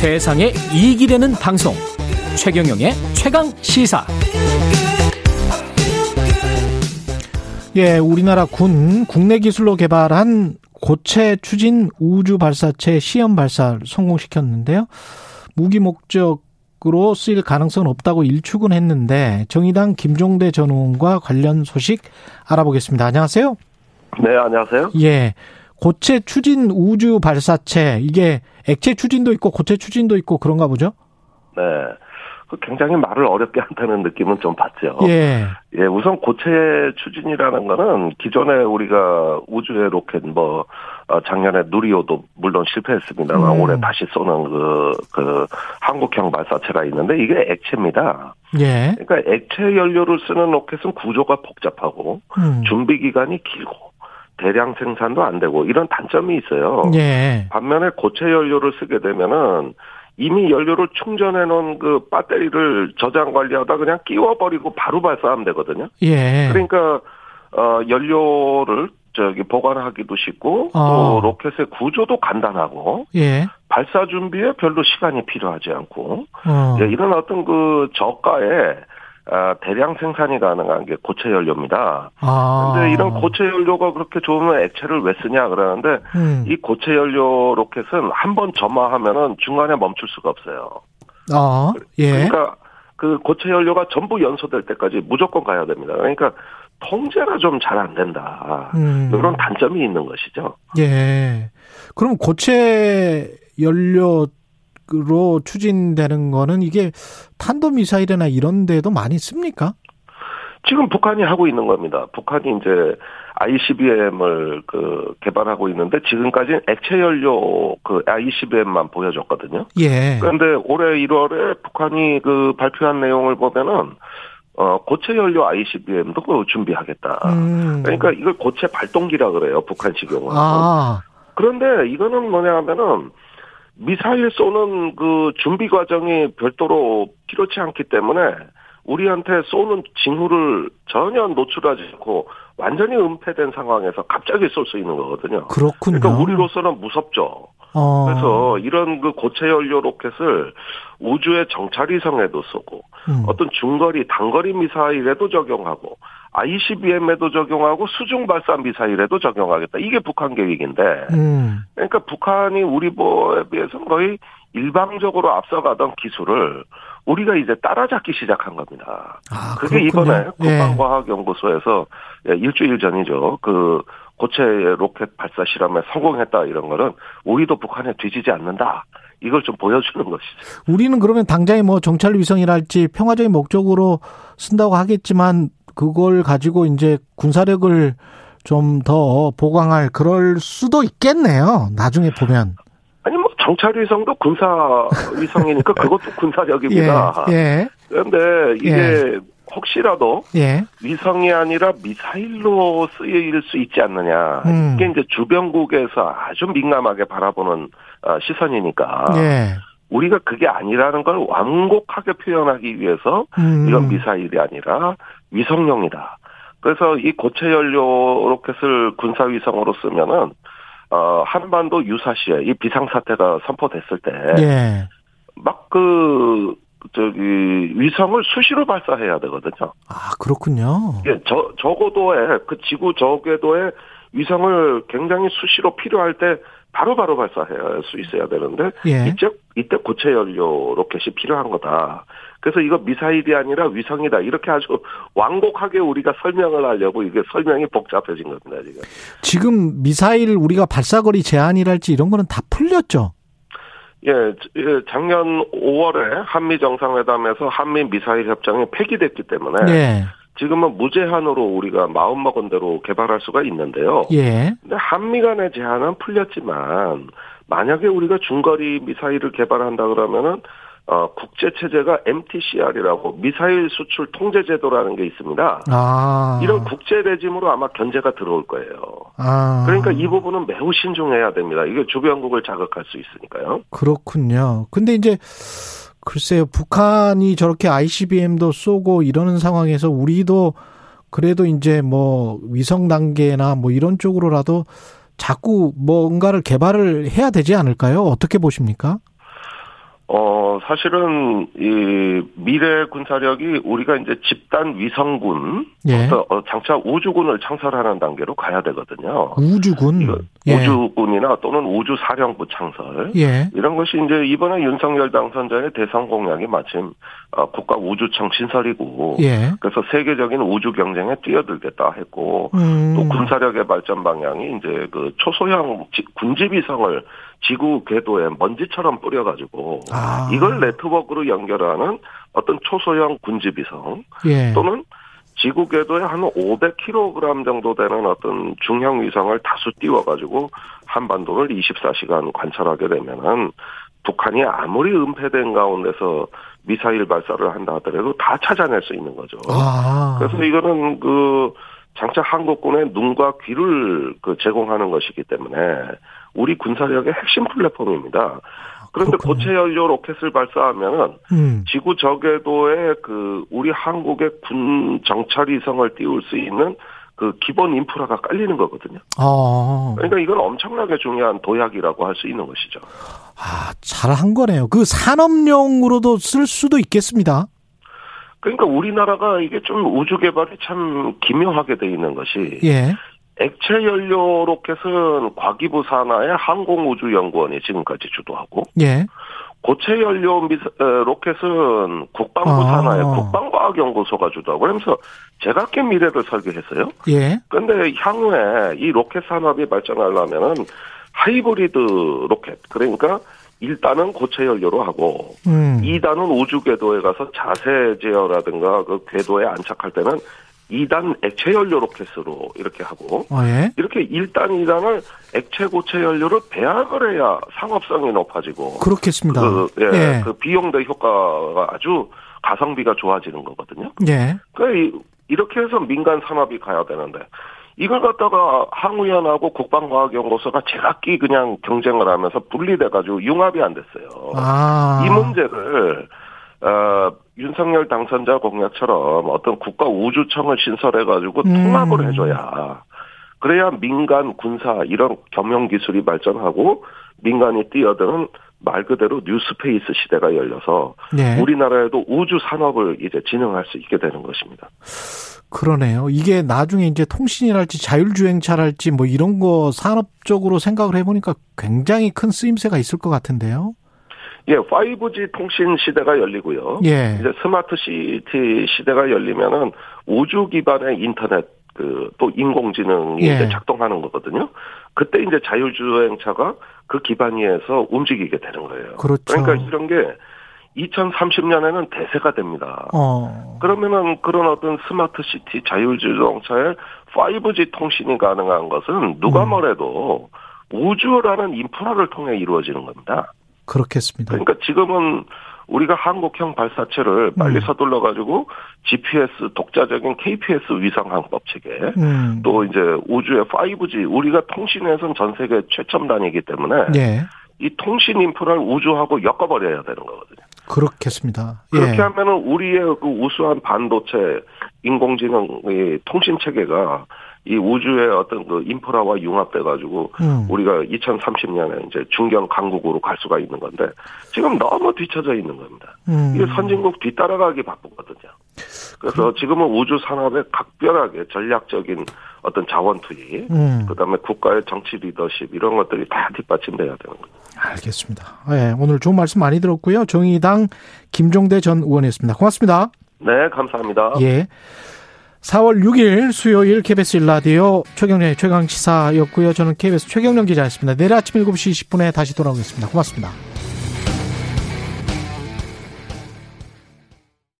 세상에 이익이 되는 방송 최경영의 최강 시사 예, 우리나라 군 국내 기술로 개발한 고체 추진 우주 발사체 시험 발사를 성공시켰는데요. 무기 목적으로 쓰일 가능성은 없다고 일축은 했는데 정의당 김종대 전 의원과 관련 소식 알아보겠습니다. 안녕하세요. 네, 안녕하세요. 예. 고체 추진 우주 발사체 이게 액체 추진도 있고 고체 추진도 있고 그런가 보죠? 네. 그 굉장히 말을 어렵게 한다는 느낌은 좀 받죠. 예. 예, 우선 고체 추진이라는 거는 기존에 우리가 우주의 로켓 뭐 어, 작년에 누리호도 물론 실패했습니다만 음. 올해 다시 쏘는 그, 그 한국형 발사체가 있는데 이게 액체입니다. 예. 그러니까 액체 연료를 쓰는 로켓은 구조가 복잡하고 음. 준비 기간이 길고 대량 생산도 안 되고 이런 단점이 있어요. 예. 반면에 고체 연료를 쓰게 되면은 이미 연료를 충전해 놓은 그 배터리를 저장 관리하다 그냥 끼워 버리고 바로 발사하면 되거든요. 예. 그러니까 어 연료를 저기 보관하기도 쉽고 어. 또 로켓의 구조도 간단하고 예. 발사 준비에 별로 시간이 필요하지 않고 어. 예, 이런 어떤 그 저가에 아, 대량 생산이 가능한 게 고체 연료입니다. 아. 근데 이런 고체 연료가 그렇게 좋으면 액체를 왜 쓰냐 그러는데 음. 이 고체 연료 로켓은 한 번 점화하면은 중간에 멈출 수가 없어요. 아. 예. 그러니까 그 고체 연료가 전부 연소될 때까지 무조건 가야 됩니다. 그러니까 통제가 좀 잘 안 된다. 음. 이런 단점이 있는 것이죠. 예. 그럼 고체 연료 로 추진되는 거는 이게 탄도 미사일이나 이런 데도 많이 씁니까? 지금 북한이 하고 있는 겁니다. 북한이 이제 ICBM을 그 개발하고 있는데 지금까지는 액체 연료 그 ICBM만 보여줬거든요. 예. 그런데 올해 1월에 북한이 그 발표한 내용을 보면은 어 고체 연료 ICBM도 그 준비하겠다. 음. 그러니까 이걸 고체 발동기라 그래요. 북한식 용어로. 아. 그런데 이거는 뭐냐 하면은 미사일 쏘는 그 준비 과정이 별도로 필요치 않기 때문에 우리한테 쏘는 징후를 전혀 노출하지 않고 완전히 은폐된 상황에서 갑자기 쏠 수 있는 거거든요. 그렇군요. 그러니까 우리로서는 무섭죠. 어. 그래서 이런 그 고체 연료 로켓을 우주의 정찰위성에도 쏘고 음. 어떤 중거리, 단거리 미사일에도 적용하고 ICBM에도 적용하고 수중 발사 미사일에도 적용하겠다. 이게 북한 계획인데 음. 그러니까 북한이 우리 보에 비해서는 거의 일방적으로 앞서가던 기술을 우리가 이제 따라잡기 시작한 겁니다. 아, 그게 그렇군요. 이번에 예. 국방과학연구소에서 예, 일주일 전이죠. 그 고체 로켓 발사 실험에 성공했다 이런 거는 우리도 북한에 뒤지지 않는다. 이걸 좀 보여주는 것이죠. 우리는 그러면 당장에 뭐 정찰 위성이랄지 평화적인 목적으로 쓴다고 하겠지만 그걸 가지고 이제 군사력을 좀 더 보강할 그럴 수도 있겠네요. 나중에 보면. 아니 뭐 정찰 위성도 군사 위성이니까 그것도 군사력입니다. 예. 예. 그런데 이게 혹시라도 예. 위성이 아니라 미사일로 쓰일 수 있지 않느냐. 음. 이게 이제 주변국에서 아주 민감하게 바라보는 어, 시선이니까 예. 우리가 그게 아니라는 걸 완곡하게 표현하기 위해서 음. 이건 미사일이 아니라 위성용이다. 그래서 이 고체 연료 로켓을 군사 위성으로 쓰면은 어 한반도 유사시에 이 비상 사태가 선포됐을 때 예. 막그 저기 위성을 수시로 발사해야 되거든요. 아, 그렇군요. 예, 저 저고도에 그 지구 저궤도에 위성을 굉장히 수시로 필요할 때 바로바로 발사할 수 있어야 되는데 예. 이때 이때 고체 연료 로켓이 필요한 거다. 그래서 이거 미사일이 아니라 위성이다. 이렇게 아주 완곡하게 우리가 설명을 하려고 이게 설명이 복잡해진 겁니다, 지금. 지금 미사일 우리가 발사거리 제한이랄지 이런 거는 다 풀렸죠. 예, 예, 작년 5월에 한미 정상회담에서 한미 미사일 협정이 폐기됐기 때문에 예. 지금은 무제한으로 우리가 마음먹은 대로 개발할 수가 있는데요. 예. 근데 한미 간의 제한은 풀렸지만 만약에 우리가 중거리 미사일을 개발한다 그러면은 어 국제 체제가 MTCR이라고 미사일 수출 통제 제도라는 게 있습니다. 아. 이런 국제 레짐으로 아마 견제가 들어올 거예요. 아. 그러니까 이 부분은 매우 신중해야 됩니다. 이게 주변국을 자극할 수 있으니까요. 그렇군요. 근데 이제 글쎄요, 북한이 저렇게 ICBM도 쏘고 이러는 상황에서 우리도 그래도 이제 뭐 위성 단계나 뭐 이런 쪽으로라도 자꾸 뭔가를 개발을 해야 되지 않을까요? 어떻게 보십니까? 어, 사실은, 이, 미래 군사력이 우리가 이제 집단 위성군, 예. 어, 장차 우주군을 창설하는 단계로 가야 되거든요. 우주군. 예. 우주군이나 또는 우주 사령부 창설. 예. 이런 것이 이제 이번에 윤석열 당선자의 대선 공약이 마침 어, 국가 우주청 신설이고 예. 그래서 세계적인 우주 경쟁에 뛰어들겠다 했고 음. 또 군사력의 발전 방향이 이제 그 초소형 지- 군집위성을 지구 궤도에 먼지처럼 뿌려가지고 아. 이걸 네트워크로 연결하는 어떤 초소형 군집위성 예. 또는 지구 궤도에 한 500kg 정도 되는 어떤 중형 위성을 다수 띄워가지고 한반도를 24시간 관찰하게 되면은 북한이 아무리 은폐된 가운데서 미사일 발사를 한다 하더라도 다 찾아낼 수 있는 거죠. 아. 그래서 이거는 그 장차 한국군의 눈과 귀를 그 제공하는 것이기 때문에 우리 군사력의 핵심 플랫폼입니다. 그런데 그렇군요. 고체 연료 로켓을 발사하면은 음. 지구 저궤도에 그 우리 한국의 군 정찰 위성을 띄울 수 있는 그 기본 인프라가 깔리는 거거든요. 어. 그러니까 이건 엄청나게 중요한 도약이라고 할 수 있는 것이죠. 아, 잘 한 거네요. 그 산업용으로도 쓸 수도 있겠습니다. 그러니까 우리나라가 이게 좀 우주 개발이 참 기묘하게 돼 있는 것이 예. 액체 연료 로켓은 과기부 산하의 항공우주연구원이 지금까지 주도하고 예. 고체 연료 미 로켓은 국방부 아. 산하의 국방과학연구소가 주도하고 그러면서 제각기 미래를 설계했어요. 예. 근데 향후에 이 로켓 산업이 발전하려면은 하이브리드 로켓 그러니까 1단은 고체 연료로 하고 음. 2단은 우주 궤도에 가서 자세 제어라든가 그 궤도에 안착할 때는 2단 액체 연료 로켓으로 이렇게 하고 어, 예. 이렇게 1단, 2단을 액체 고체 연료를 배합을 해야 상업성이 높아지고 그렇겠습니다. 그, 예, 예. 그 비용 대 효과가 아주 가성비가 좋아지는 거거든요. 예. 그러니까 이- 이렇게 해서 민간 산업이 가야 되는데 이걸 갖다가 항우연하고 국방과학연구소가 제각기 그냥 경쟁을 하면서 분리돼 가지고 융합이 안 됐어요. 아. 이 문제를 어, 윤석열 당선자 공약처럼 어떤 국가 우주청을 신설해가지고 음. 통합을 해줘야 그래야 민간 군사 이런 겸용 기술이 발전하고 민간이 뛰어드는 말 그대로 New Space 시대가 열려서 예. 우리나라에도 우주 산업을 이제 진행할 수 있게 되는 것입니다. 그러네요. 이게 나중에 이제 통신이랄지 자율주행차랄지 뭐 이런 거 산업적으로 생각을 해보니까 굉장히 큰 쓰임새가 있을 것 같은데요. 예, 5G 통신 시대가 열리고요. 예. 이제 스마트 시티 시대가 열리면은 우주 기반의 인터넷 그 또 인공지능이 예. 이제 작동하는 거거든요. 그때 이제 자율주행차가 그 기반 위에서 움직이게 되는 거예요. 그렇죠. 그러니까 이런 게 2030년에는 대세가 됩니다. 어. 그러면은 그런 어떤 스마트 시티 자율주행차에 5G 통신이 가능한 것은 누가 음. 뭐래도 우주라는 인프라를 통해 이루어지는 겁니다. 그렇겠습니다. 그러니까 지금은 우리가 한국형 발사체를 빨리 음. 서둘러 가지고 GPS 독자적인 KPS 위상 항법 체계 음. 또 이제 우주의 5G 우리가 통신에선 전 세계 최첨단이기 때문에 예. 이 통신 인프라를 우주하고 엮어버려야 되는 거거든요. 그렇겠습니다. 그렇게 예. 하면은 우리의 그 우수한 반도체 인공지능 이 통신 체계가 이 우주의 어떤 그 인프라와 융합돼 가지고 음. 우리가 2030년에 이제 중견 강국으로 갈 수가 있는 건데 지금 너무 뒤쳐져 있는 겁니다. 음. 이게 선진국 뒤따라가기 바쁘거든요. 그래서 지금은 우주 산업에 각별하게 전략적인 어떤 자원 투입, 음. 그다음에 국가의 정치 리더십 이런 것들이 다 뒷받침돼야 되는 거죠. 알겠습니다. 예, 오늘 좋은 말씀 많이 들었고요. 정의당 김종대 전 의원이었습니다. 고맙습니다. 네, 감사합니다. 예. 4월 6일 수요일 KBS 일라디오 최경련의 최강시사였고요. 저는 KBS 최경련 기자였습니다. 내일 아침 7시 20분에 다시 돌아오겠습니다. 고맙습니다.